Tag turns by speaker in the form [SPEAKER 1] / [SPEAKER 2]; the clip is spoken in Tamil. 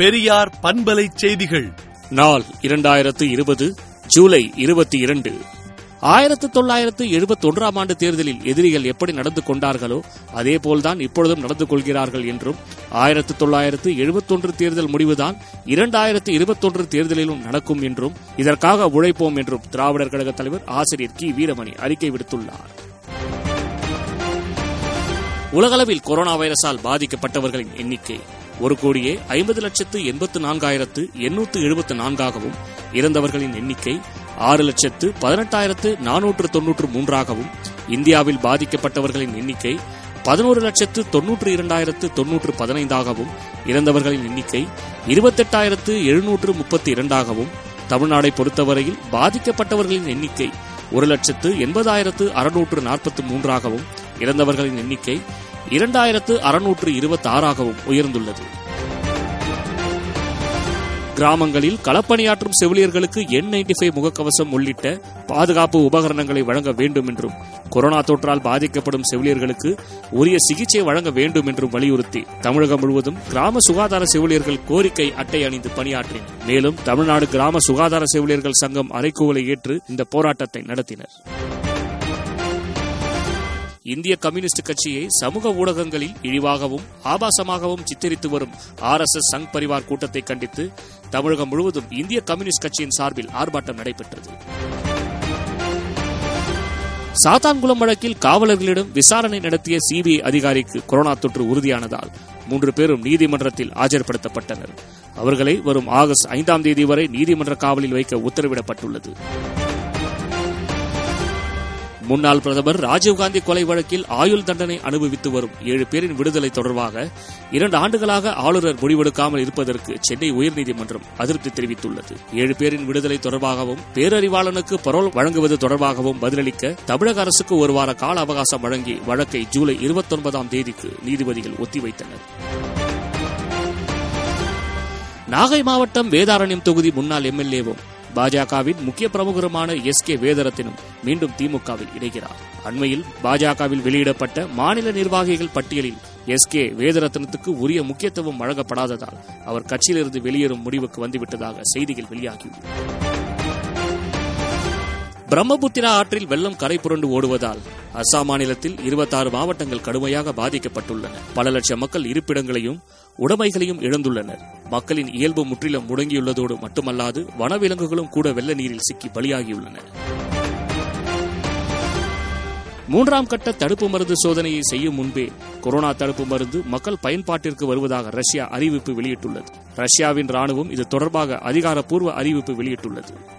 [SPEAKER 1] பெரியார் பண்பலை செய்திகள்.
[SPEAKER 2] நாள் இரண்டாயிரத்து இருபது ஜூலை இருபத்தி இரண்டு. ஆயிரத்து தொள்ளாயிரத்து எழுபத்தி ஒன்றாம் ஆண்டு தேர்தலில் எதிரிகள் எப்படி நடந்து கொண்டார்களோ அதேபோல்தான் இப்பொழுதும் நடந்து கொள்கிறார்கள் என்றும் ஆயிரத்து தொள்ளாயிரத்து எழுபத்தொன்று தேர்தல் முடிவுதான் இரண்டாயிரத்து இருபத்தொன்று தேர்தலிலும் நடக்கும் என்றும் இதற்காக உழைப்போம் என்றும் திராவிடர் கழக தலைவர் ஆசிரியர் கி. வீரமணி அறிக்கை விடுத்துள்ளார். உலகளவில் கொரோனா வைரஸால் பாதிக்கப்பட்டவர்களின் எண்ணிக்கை ஒரு கோடியே ஐம்பது லட்சத்து எண்பத்து நான்காயிரத்து எண்ணூற்று எழுபத்து நான்காகவும் இறந்தவர்களின் எண்ணிக்கை ஆறு லட்சத்து பதினெட்டாயிரத்து நானூற்று தொன்னூற்று மூன்றாகவும் இந்தியாவில் பாதிக்கப்பட்டவர்களின் எண்ணிக்கை பதினோரு லட்சத்து தொன்னூற்று இரண்டாயிரத்து தொன்னூற்று பதினைந்தாகவும் இறந்தவர்களின் எண்ணிக்கை இருபத்தெட்டாயிரத்து எழுநூற்று முப்பத்தி இரண்டாகவும் தமிழ்நாடை பொறுத்தவரையில் பாதிக்கப்பட்டவர்களின் எண்ணிக்கை ஒரு லட்சத்து எண்பதாயிரத்து அறுநூற்று நாற்பத்தி மூன்றாகவும் இறந்தவர்களின் எண்ணிக்கை இரண்டாயிரத்து அறுநூற்று இருபத்தி ஆறாகவும் உயர்ந்துள்ளது. கிராமங்களில் களப்பணியாற்றும் செவிலியர்களுக்கு என் நைன்டி ஃபைவ் முகக்கவசம் உள்ளிட்ட பாதுகாப்பு உபகரணங்களை வழங்க வேண்டும் என்றும் கொரோனா தொற்றால் பாதிக்கப்படும் செவிலியர்களுக்கு உரிய சிகிச்சை வழங்க வேண்டும் என்றும் வலியுறுத்தி தமிழகம் முழுவதும் கிராம சுகாதார செவிலியர்கள் கோரிக்கை அட்டை அணிந்து பணியாற்றினர். மேலும் தமிழ்நாடு கிராம சுகாதார செவிலியர்கள் சங்கம் அறைகூவலை ஏற்று இந்த போராட்டத்தை நடத்தினர். இந்திய கம்யூனிஸ்ட் கட்சியை சமூக ஊடகங்களில் இழிவாகவும் ஆபாசமாகவும் சித்தரித்து வரும் R S S Sangh Parivar கூட்டத்தை கண்டித்து தமிழகம் முழுவதும் இந்திய கம்யூனிஸ்ட் கட்சியின் சார்பில் ஆர்ப்பாட்டம் நடைபெற்றது. சாத்தான்குளம் வழக்கில் காவலர்களிடம் விசாரணை நடத்திய சிபிஐ அதிகாரிக்கு கொரோனா தொற்று உறுதியானதால் மூன்று பேரும் நீதிமன்றத்தில் ஆஜர்படுத்தப்பட்டனர். அவர்களை வரும் ஆகஸ்ட் ஐந்தாம் தேதி வரை நீதிமன்ற காவலில் வைக்க உத்தரவிடப்பட்டுள்ளது. முன்னாள் பிரதமர் ராஜீவ்காந்தி கொலை வழக்கில் ஆயுள் தண்டனை அனுபவித்து வரும் ஏழு பேரின் விடுதலை தொடர்பாக இரண்டு ஆண்டுகளாக ஆளுநர் முடிவெடுக்காமல் இருப்பதற்கு சென்னை உயர்நீதிமன்றம் அதிருப்தி தெரிவித்துள்ளது. ஏழு பேரின் விடுதலை தொடர்பாகவும் பேரறிவாளனுக்கு பரோல் வழங்குவது தொடர்பாகவும் பதிலளிக்க தமிழக அரசுக்கு ஒரு வார கால அவகாசம் வழங்கி வழக்கை ஜூலை இருபத்தொன்பதாம் தேதிக்கு நீதிபதிகள் ஒத்திவைத்தனர். நாகை மாவட்டம் வேதாரண்யம் தொகுதி முன்னாள் எம்எல்ஏவும் பாஜகவின் முக்கிய பிரமுகருமான எஸ் கே வேதரத்தினும் மீண்டும் திமுகவில் இணைகிறார். அண்மையில் பாஜகவில் வெளியிடப்பட்ட மாநில நிர்வாகிகள் பட்டியலில் எஸ் கே வேதரத்னத்துக்கு உரிய முக்கியத்துவம் வழங்கப்படாததால் அவர் கட்சியிலிருந்து வெளியேறும் முடிவுக்கு வந்துவிட்டதாக செய்திகள் வெளியாகியுள்ளன பிரம்மபுத்திரா ஆற்றில் வெள்ளம் கரை புரண்டு ஓடுவதால் அசாம் மாநிலத்தில் இருபத்தாறு மாவட்டங்கள் கடுமையாக பாதிக்கப்பட்டுள்ளன. பல லட்சம் மக்கள் இருப்பிடங்களையும் உடைமைகளையும் இழந்துள்ளனர். மக்களின் இயல்பு முற்றிலும் முடங்கியுள்ளதோடு மட்டுமல்லாது வனவிலங்குகளும் கூட வெள்ள நீரில் சிக்கி பலியாகியுள்ளன. மூன்றாம் கட்ட தடுப்பு மருந்து சோதனையை செய்யும் முன்பே கொரோனா தடுப்பு மருந்து மக்கள் பயன்பாட்டிற்கு வருவதாக ரஷ்யா அறிவிப்பு வெளியிட்டுள்ளது. ரஷ்யாவின் ராணுவம் இது தொடர்பாக அதிகாரப்பூர்வ அறிவிப்பு வெளியிட்டுள்ளது.